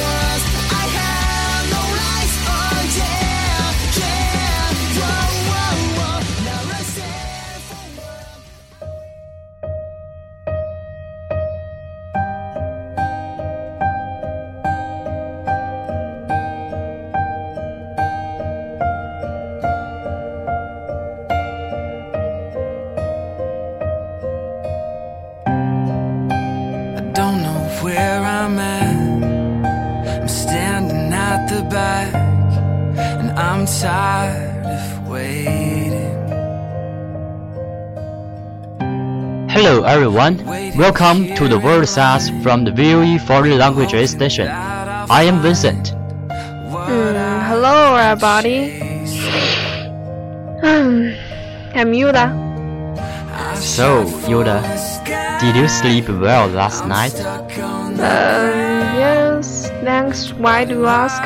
I tired of waiting. Hello everyone, welcome to the World SAS from the VOE Foreign Languages station. I am Vincent. Hmm, hello, everybody. Hmm, I'm Yuda. So, Yoda, did you sleep well last night? Um, yes, thanks. Why do you ask?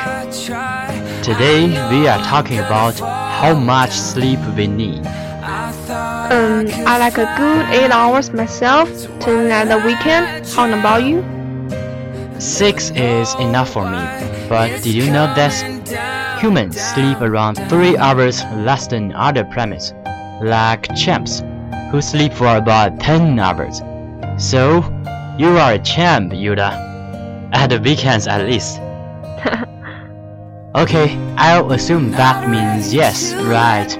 Today we are talking about how much sleep we need. Um, I like a good eight hours myself, at the weekend. How about you? Six is enough for me, but did you know that humans sleep around three hours less than other primates, like chimps, who sleep for about 10 hours. So, you are a champ, Yuda. At the weekends at least. Okay, I'll assume that means yes, right?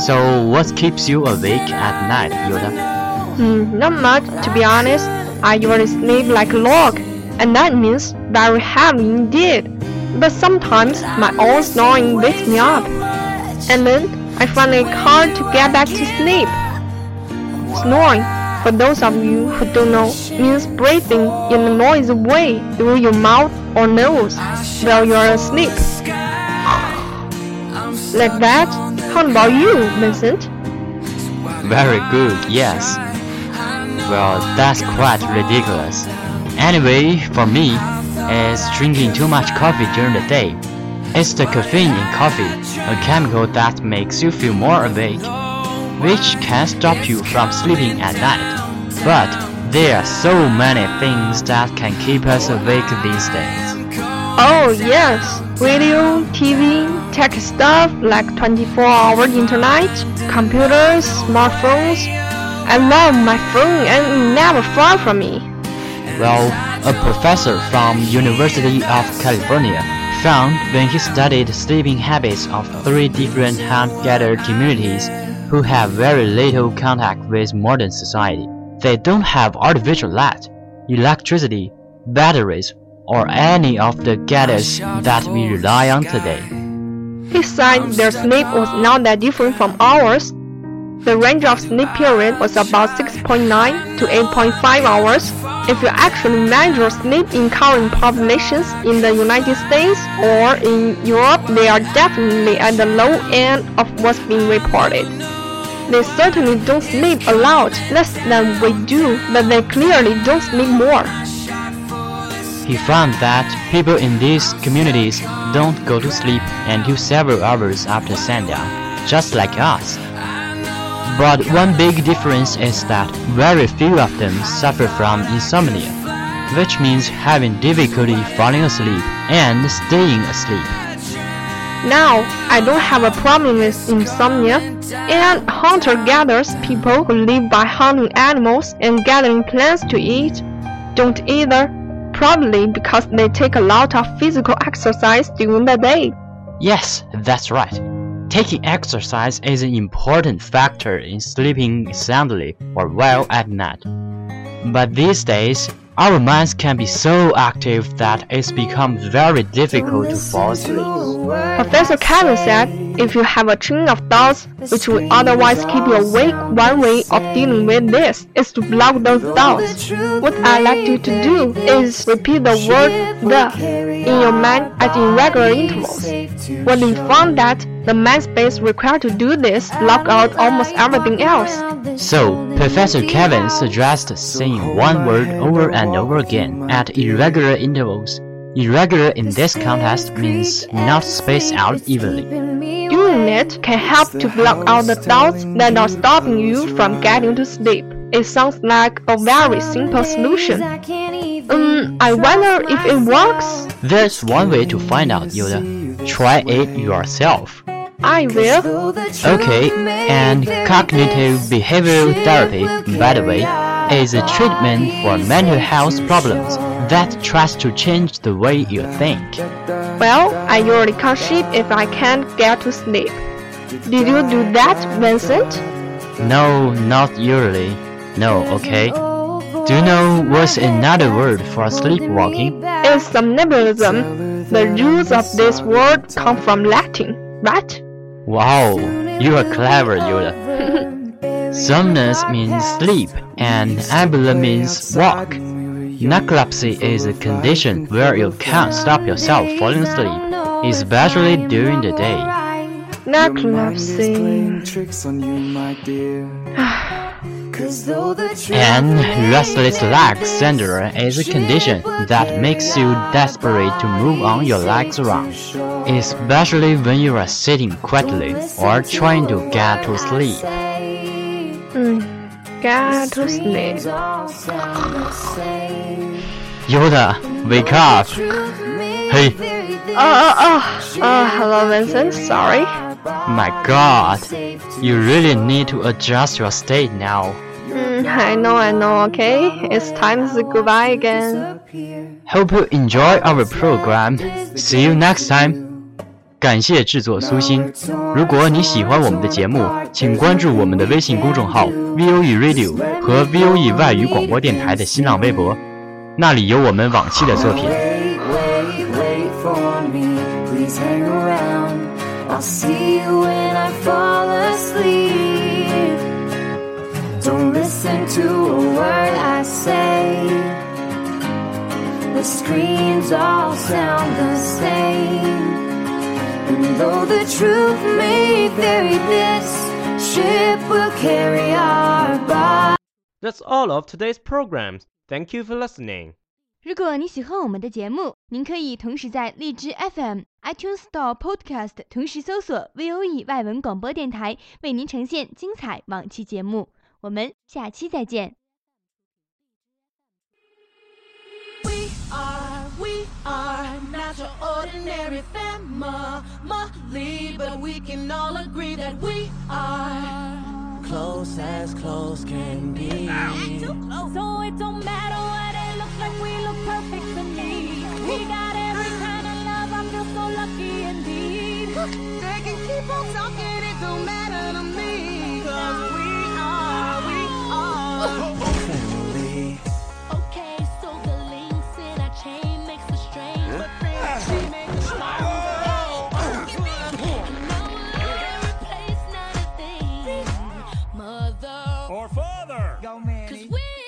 So, what keeps you awake at night, Yoda? Hmm, not much, to be honest. I usually sleep like a log, and that means very heavy indeed. But sometimes my own snoring wakes me up, and then I find it hard to get back to sleep. Snoring, for those of you who don't know, means breathing in a noisy way through your mouth or nose while you are asleep. Like that? How about you, Vincent? Very good, yes. Well, that's quite ridiculous. Anyway, for me, it's drinking too much coffee during the day. It's the caffeine in coffee, a chemical that makes you feel more awake, which can stop you from sleeping at night. But there are so many things that can keep us awake these days. Oh yes, radio, TV, tech stuff like 24-hour internet, computers, smartphones. I love my phone and never far from me. Well, a professor from University of California found when he studied sleeping habits of three different hunter-gatherer communities who have very little contact with modern society. They don't have artificial light, electricity, batteries, or any of the gadgets that we rely on today. Besides, their sleep was not that different from ours. The range of sleep period was about 6.9 to 8.5 hours. If you actually measure sleep in current populations in the United States or in Europe, they are definitely at the low end of what's being reported. They certainly don't sleep a lot, less than we do, but they clearly don't sleep more. He found that people in these communities don't go to sleep until several hours after sundown, just like us. But one big difference is that very few of them suffer from insomnia, which means having difficulty falling asleep and staying asleep. Now, I don't have a problem with insomnia, and hunter-gatherers, people who live by hunting animals and gathering plants to eat, don't either, probably because they take a lot of physical exercise during the day. Yes, that's right. Taking exercise is an important factor in sleeping soundly or well at night. But these days, our minds can be so active that it's become very difficult to fall asleep. Professor Kevin said if you have a train of thoughts which would otherwise keep you awake, one way of dealing with this is to block those thoughts. What I like you to do is repeat the word the in your mind at irregular intervals. When you found that the mind space required to do this block out almost everything else. So, Professor Kevin suggests saying one word over and over again at irregular intervals. Irregular in this context means not spaced out evenly. Doing it can help to block out the thoughts that are stopping you from getting to sleep. It sounds like a very simple solution. Um, I wonder if it works. There's one way to find out, Yoda. Try it yourself. I will. Okay, and cognitive behavioral therapy, by the way, is a treatment for mental health problems that tries to change the way you think. Well, I usually can't sleep if I can't get to sleep. Did you do that, Vincent? No, not usually. No, okay. Do you know what's another word for sleepwalking? It's somnambulism. The roots of this word come from Latin, right? Wow, you are clever, Yoda. Somnus means sleep, and ambula means walk. Narcolepsy is a condition where you can't stop yourself falling asleep, especially during the day. Narcolepsy. And restless leg syndrome is a condition that makes you desperate to move on your legs around, especially when you are sitting quietly or trying to get to sleep. Mm, get to sleep. Yoda, wake up! Hey, Oh, oh, oh. Oh, hello, Vincent. Sorry. my god, you really need to adjust your state now. Mm, I know, I know, okay? It's time to say goodbye again. Hope you enjoy our program. See you next time. 感谢制作苏欣。如果你喜欢我们的节目，请关注我们的微信公众号 VOE Radio 和 VOE 外语广播电台的新浪微博，那里有我们往期的作品。The screens all sound the same. And though the truth may vary, this ship will carry our bodies. That's all of today's programs. Thank you for listening. 如果你喜欢我们的节目，您可以同时在荔枝 FM、iTunes Store Podcast 同时搜索 VOE 外文广播电台，为您呈现精彩往期节目。我们下期再见。 are not your ordinary family, but we can all agree that we are close as close can be. Close. So it don't matter what it looks like, we look perfect to me. We got every kind of love, I feel so lucky indeed. They can keep on talking, it don't matter. Cause we